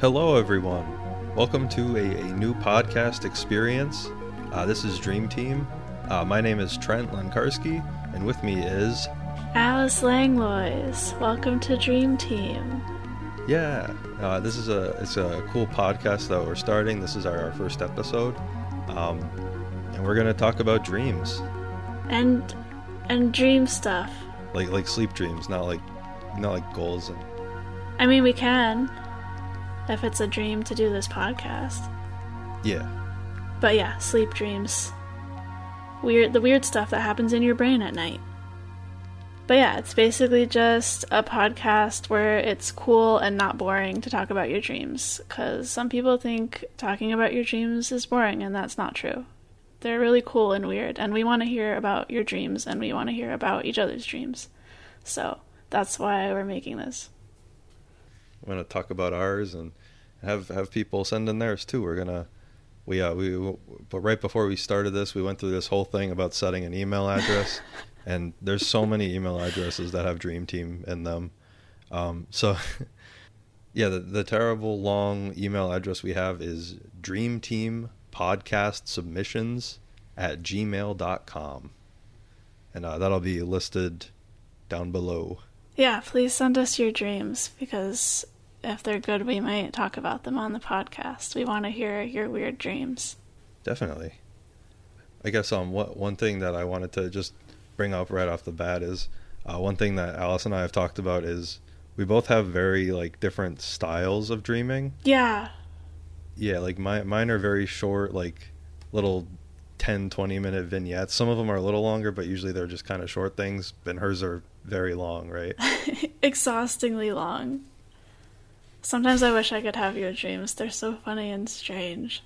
Hello, everyone. Welcome to a, a new podcast experience. Uh, this is Dream Team. Uh, my name is Trent Lenkarski, and with me is. Alice Langlois. Welcome to Dream Team. Yeah, uh, this is a it's a cool podcast that we're starting. This is our, our first episode, um, and we're gonna talk about dreams, And and dream stuff. like like sleep dreams, not like not like goals and I mean we can. If it's a dream to do this podcast. yeah, But yeah, sleep dreams. Weird the weird stuff that happens in your brain at night. But yeah, it's basically just a podcast where it's cool and not boring to talk about your dreams. Because some people think talking about your dreams is boring, and that's not true. They're really cool and weird, and we want to hear about your dreams, and we want to hear about each other's dreams. So that's why we're making this. We're gonna talk about ours and have have people send in theirs too. We're gonna we uh we but right before we started this, we went through this whole thing about setting an email address, and there's so many email addresses that have Dream Team in them. Um, so yeah, the, the terrible long email address we have is Dream Team Podcast Submissions at gmail.com. and uh, that'll be listed down below. Yeah, please send us your dreams because if they're good, we might talk about them on the podcast. We want to hear your weird dreams. Definitely. I guess um what one thing that I wanted to just bring up right off the bat is uh, one thing that Alice and I have talked about is we both have very like different styles of dreaming. Yeah, Yeah, like my mine are very short, like little 10 20 minute vignettes. Some of them are a little longer, but usually they're just kind of short things, and hers are very long, right? exhaustingly long. Sometimes I wish I could have your dreams. They're so funny and strange.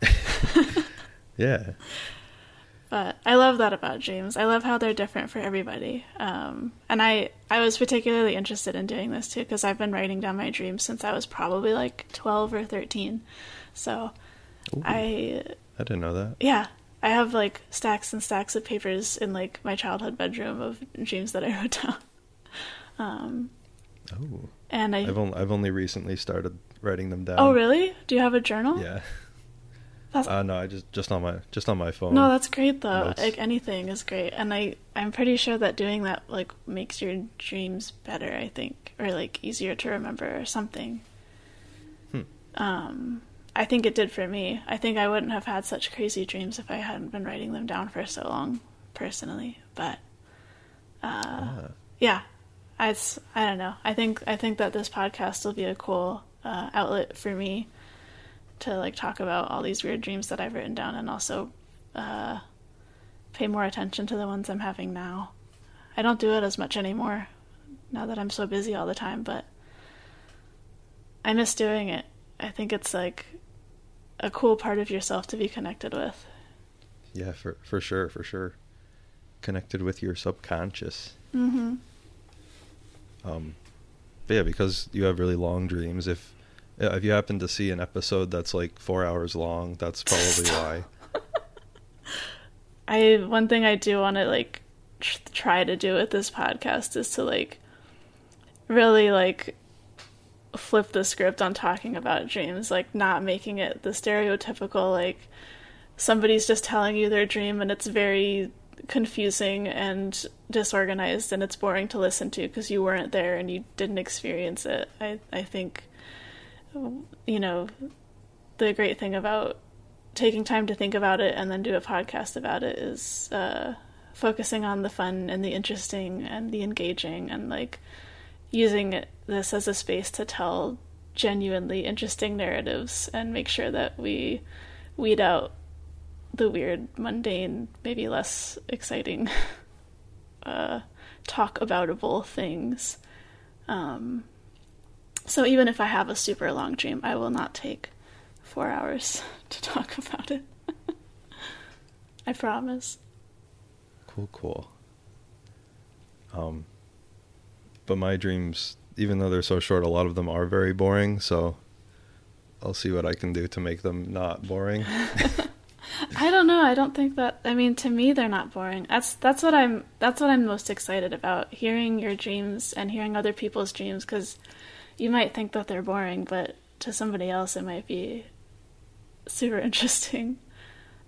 yeah. But I love that about dreams. I love how they're different for everybody. Um, and I, I was particularly interested in doing this too because I've been writing down my dreams since I was probably like 12 or 13. So Ooh, I, I didn't know that. yeah, I have like stacks and stacks of papers in like my childhood bedroom of dreams that I wrote down. Um, Oh. and I, I've only I've only recently started writing them down. oh really? Do you have a journal? Yeah. That's, Uh, no, I just just on my just on my phone. No, that's great though. Notes. Like anything is great, and I I'm pretty sure that doing that like makes your dreams better. I think, or like easier to remember or something. Hmm. Um, I think it did for me. I think I wouldn't have had such crazy dreams if I hadn't been writing them down for so long, personally. But uh, Ah. yeah, I I don't know. I think I think that this podcast will be a cool uh, outlet for me to like talk about all these weird dreams that I've written down and also uh, pay more attention to the ones I'm having now. I don't do it as much anymore now that I'm so busy all the time, but I miss doing it. I think it's like a cool part of yourself to be connected with. Yeah, for for sure, for sure. Connected with your subconscious. Mm-hmm. Um, but yeah, because you have really long dreams. If if you happen to see an episode that's like four hours long, that's probably why. I one thing I do want to like tr- try to do with this podcast is to like really like flip the script on talking about dreams, like not making it the stereotypical like somebody's just telling you their dream and it's very confusing and disorganized and it's boring to listen to because you weren't there and you didn't experience it. I I think you know the great thing about taking time to think about it and then do a podcast about it is uh, focusing on the fun and the interesting and the engaging and like using this as a space to tell genuinely interesting narratives and make sure that we weed out the weird, mundane, maybe less exciting, uh, talk aboutable things. Um, so even if I have a super long dream, I will not take four hours to talk about it. I promise. Cool, cool. Um, but my dreams, even though they're so short, a lot of them are very boring. So I'll see what I can do to make them not boring. I don't know. I don't think that. I mean, to me, they're not boring. That's that's what I'm. That's what I'm most excited about. Hearing your dreams and hearing other people's dreams, because you might think that they're boring, but to somebody else, it might be super interesting.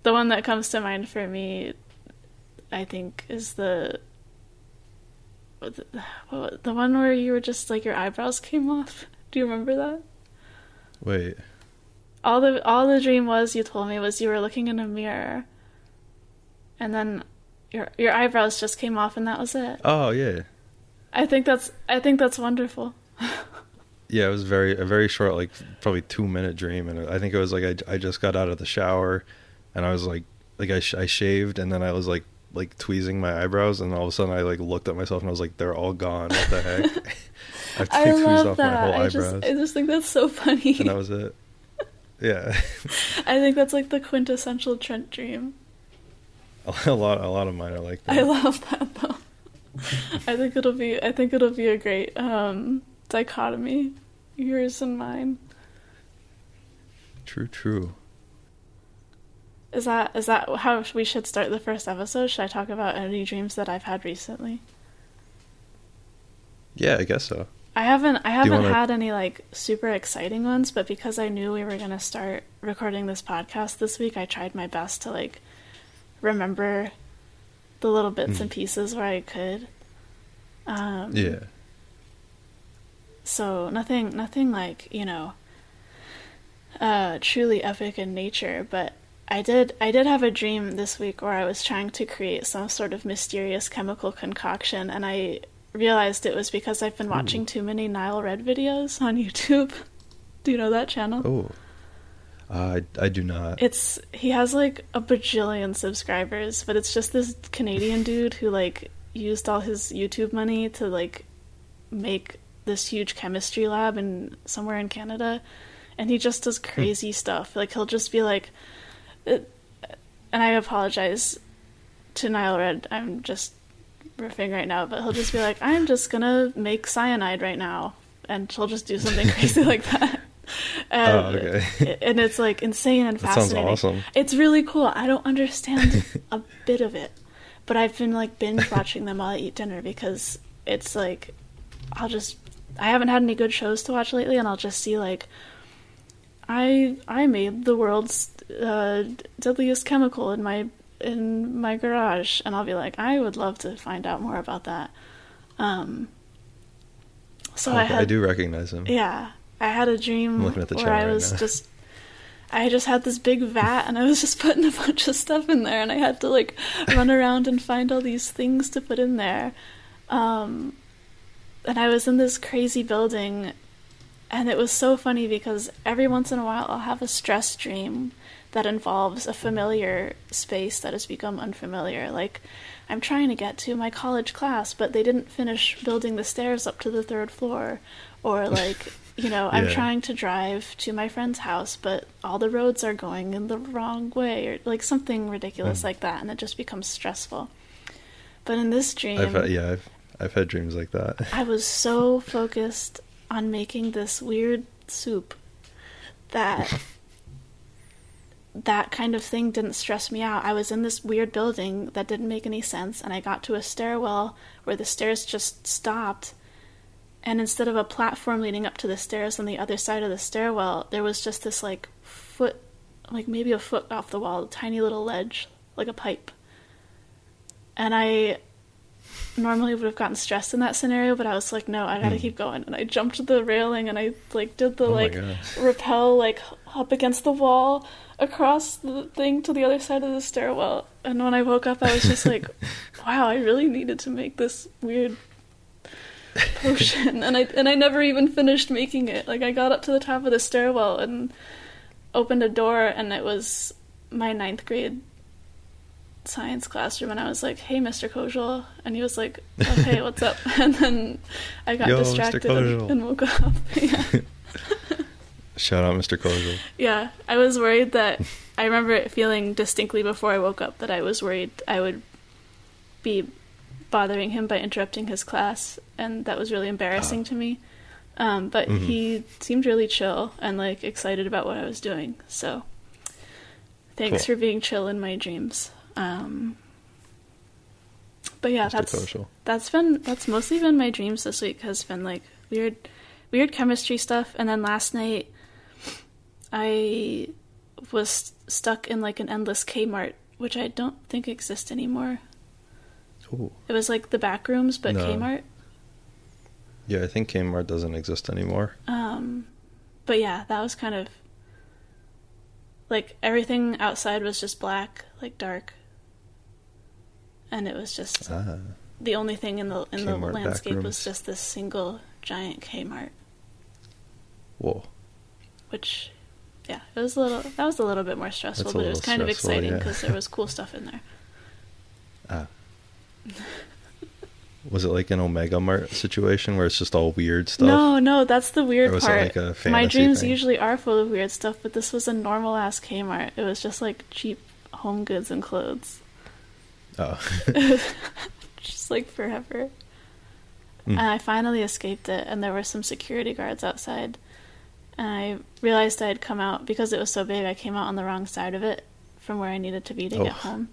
The one that comes to mind for me, I think, is the the, the one where you were just like your eyebrows came off. Do you remember that? Wait. All the all the dream was you told me was you were looking in a mirror, and then your your eyebrows just came off, and that was it. Oh yeah. I think that's I think that's wonderful. yeah, it was very a very short, like probably two minute dream, and I think it was like I I just got out of the shower, and I was like like I sh- I shaved, and then I was like like tweezing my eyebrows, and all of a sudden I like looked at myself and I was like, they're all gone. What the heck? I've I love that. I just I just think that's so funny. And that was it. Yeah. I think that's like the quintessential Trent dream. A lot, a lot of mine are like that. I love that though. I think it'll be. I think it'll be a great um, dichotomy, yours and mine. True, true. Is that is that how we should start the first episode? Should I talk about any dreams that I've had recently? Yeah, I guess so. I haven't I haven't wanna... had any like super exciting ones, but because I knew we were gonna start recording this podcast this week, I tried my best to like remember the little bits mm. and pieces where I could. Um, yeah. So nothing, nothing like you know, uh, truly epic in nature. But I did, I did have a dream this week where I was trying to create some sort of mysterious chemical concoction, and I realized it was because I've been watching Ooh. too many Nile Red videos on YouTube. Do you know that channel? Oh. Uh, I I do not. It's he has like a bajillion subscribers, but it's just this Canadian dude who like used all his YouTube money to like make this huge chemistry lab in somewhere in Canada, and he just does hmm. crazy stuff. Like he'll just be like, it, and I apologize to Nile Red. I'm just riffing right now, but he'll just be like, I'm just gonna make cyanide right now, and he'll just do something crazy like that. And, oh, okay. and it's like insane and fascinating. That sounds awesome. It's really cool. I don't understand a bit of it, but I've been like binge watching them while I eat dinner because it's like I'll just I haven't had any good shows to watch lately, and I'll just see like I I made the world's uh, deadliest chemical in my in my garage, and I'll be like, I would love to find out more about that. Um, so oh, I, had, I do recognize him. Yeah, I had a dream where I was just I just had this big vat and I was just putting a bunch of stuff in there and I had to like run around and find all these things to put in there. Um, and I was in this crazy building and it was so funny because every once in a while I'll have a stress dream that involves a familiar space that has become unfamiliar. Like I'm trying to get to my college class, but they didn't finish building the stairs up to the third floor. Or like you know, I'm trying to drive to my friend's house, but all the roads are going in the wrong way, or like something ridiculous mm. like that, and it just becomes stressful. But in this dream, I've had, yeah, I've I've had dreams like that. I was so focused on making this weird soup that that kind of thing didn't stress me out. I was in this weird building that didn't make any sense, and I got to a stairwell where the stairs just stopped and instead of a platform leading up to the stairs on the other side of the stairwell, there was just this like foot, like maybe a foot off the wall, tiny little ledge, like a pipe. And I normally would have gotten stressed in that scenario, but I was like, no, I gotta mm. keep going. And I jumped the railing and I like did the oh like rappel like up against the wall across the thing to the other side of the stairwell. And when I woke up, I was just like, wow, I really needed to make this weird potion and I and I never even finished making it. Like I got up to the top of the stairwell and opened a door and it was my ninth grade science classroom and I was like, Hey Mr. Kojal and he was like, Okay, what's up? And then I got Yo, distracted and, and, woke up. yeah. Shout out Mr. Kojal. Yeah. I was worried that I remember feeling distinctly before I woke up that I was worried I would be bothering him by interrupting his class, and that was really embarrassing to me. Um, but mm-hmm. he seemed really chill and like excited about what I was doing. So thanks cool. for being chill in my dreams. Um, but yeah, Mr. that's that's been that's mostly been my dreams this week has been like weird weird chemistry stuff and then last night I was stuck in like an endless Kmart, which I don't think exists anymore. Ooh. It was like the back rooms, but No. Kmart. Yeah, I think Kmart doesn't exist anymore. Um, but yeah, that was kind of like everything outside was just black, like dark, and it was just Ah, the only thing in the in the Kmart back landscape was just this single giant Kmart, whoa. which yeah, it was a little that was a little bit more stressful, but it was kind of exciting yeah. because there was cool stuff in there. Ah. Was it like an Omega Mart situation where it's just all weird stuff? No, no, that's the weird Or was it part. like My dreams thing? usually are full of weird stuff, but this was a normal ass Kmart. It was just like cheap home goods and clothes. Oh. just like forever. Mm. And I finally escaped it, and there were some security guards outside. And I realized I had come out because it was so big. I came out on the wrong side of it from where I needed to be to Oh. get home.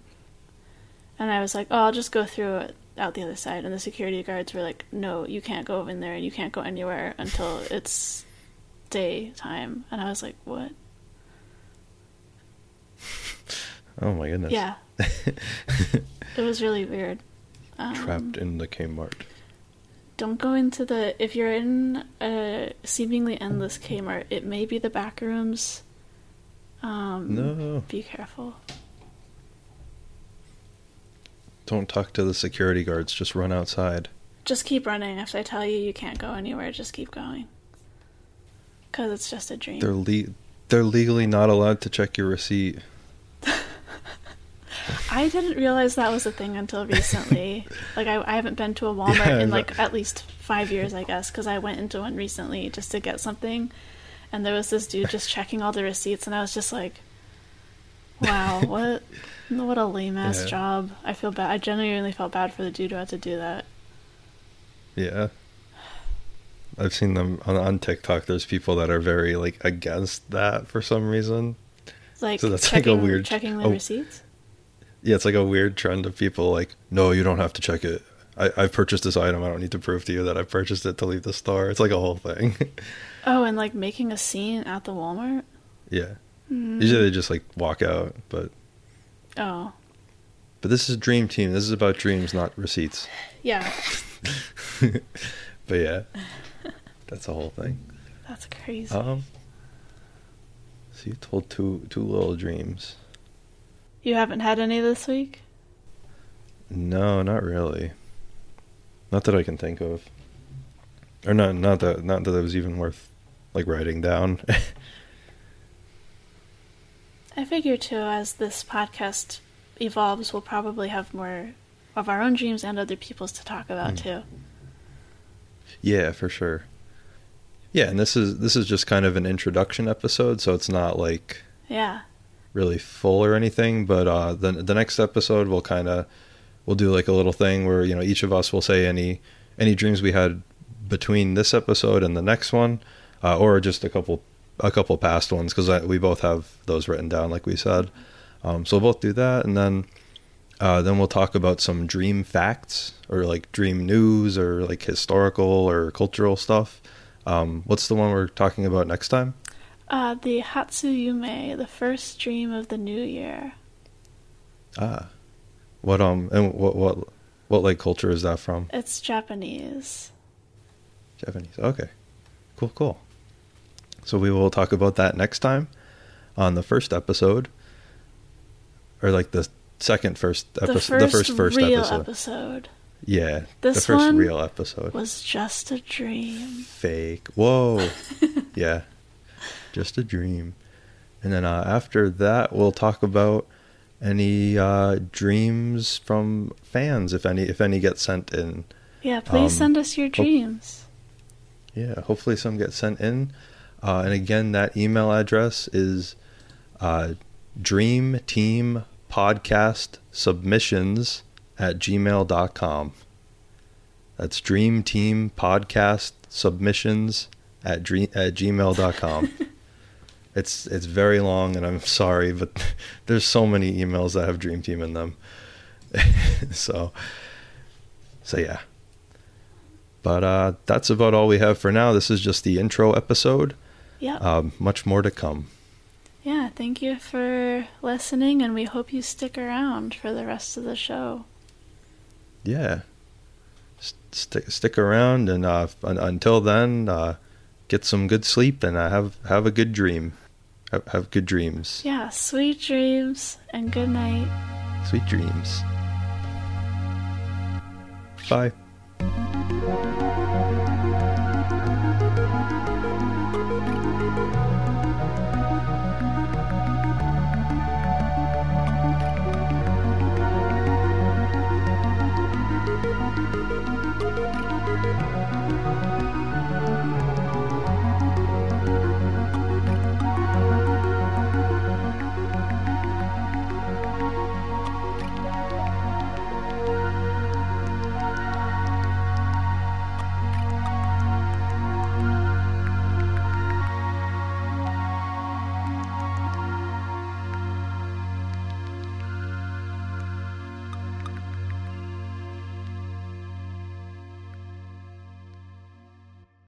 And I was like, "Oh, I'll just go through it out the other side." And the security guards were like, "No, you can't go in there, and you can't go anywhere until it's daytime." And I was like, "What?" oh my goodness. Yeah, it was really weird. Um, Trapped in the Kmart. Don't go into the. If you're in a seemingly endless Kmart, it may be the back rooms. Um, No. Be careful. Don't talk to the security guards. Just run outside. Just keep running. If they tell you you can't go anywhere, just keep going. Because it's just a dream. They're le- they're legally not allowed to check your receipt. I didn't realize that was a thing until recently. like, I, I haven't been to a Walmart Yeah, in no. like at least five years, I guess, because I went into one recently just to get something. And there was this dude just checking all the receipts, and I was just like, wow, what. What a lame ass Yeah. job. I feel bad. I genuinely felt bad for the dude who had to do that. Yeah. I've seen them on, on TikTok. There's people that are very like against that for some reason. Like, So that's like a weird- checking the oh. receipts? Yeah, it's like a weird trend of people like, no, you don't have to check it. I, I've purchased this item. I don't need to prove to you that I purchased it to leave the store. It's like a whole thing. Oh, and like making a scene at the Walmart? yeah. Mm. Usually they just like walk out, but Oh, but this is Dream Team. This is about dreams, not receipts. yeah. but yeah, that's the whole thing. That's crazy. Um, so you told two two little dreams. You haven't had any this week? No, not really. Not that I can think of. Or not not that not that it was even worth like writing down. I figure too, as this podcast evolves, we'll probably have more of our own dreams and other people's to talk about Hmm. too. yeah, for sure. Yeah, and this is this is just kind of an introduction episode, so it's not like Yeah. Really full or anything, but uh the the next episode we'll kind of we'll do like a little thing where, you know, each of us will say any any dreams we had between this episode and the next one, uh, or just a couple a couple past ones because we both have those written down, like we said. Um, so we'll both do that, and then uh, then we'll talk about some dream facts or like dream news or like historical or cultural stuff. Um, what's the one we're talking about next time? Uh, the Hatsuyume, the first dream of the new year. Ah, what um and what what what like culture is that from? It's Japanese. Japanese. Okay. Cool, cool. So we will talk about that next time on the first episode. Or like the second first episode. the The first, first first, real episode. episode Yeah. This the first one real episode. was just a dream. Fake. Whoa. yeah. Just a dream. And then uh, after that we'll talk about any uh, dreams from fans if any if any get sent in. Yeah, please Um, send us your dreams. Yeah, hopefully some get sent in. Uh, and again, that email address is uh, Dream Team Podcast Submissions at gmail.com. That's Dream Team Podcast Submissions at, dream, at gmail.com. It's it's very long, and I'm sorry, but there's so many emails that have Dream Team in them. so, so yeah. But uh, that's about all we have for now. This is just the intro episode. Yeah. Um, much more to come. Yeah, thank you for listening, and we hope you stick around for the rest of the show. Yeah. Stick stick around, and uh, until then, uh, get some good sleep and uh, have have a good dream have, have good dreams. Yeah, sweet dreams and good night. Sweet dreams. Bye.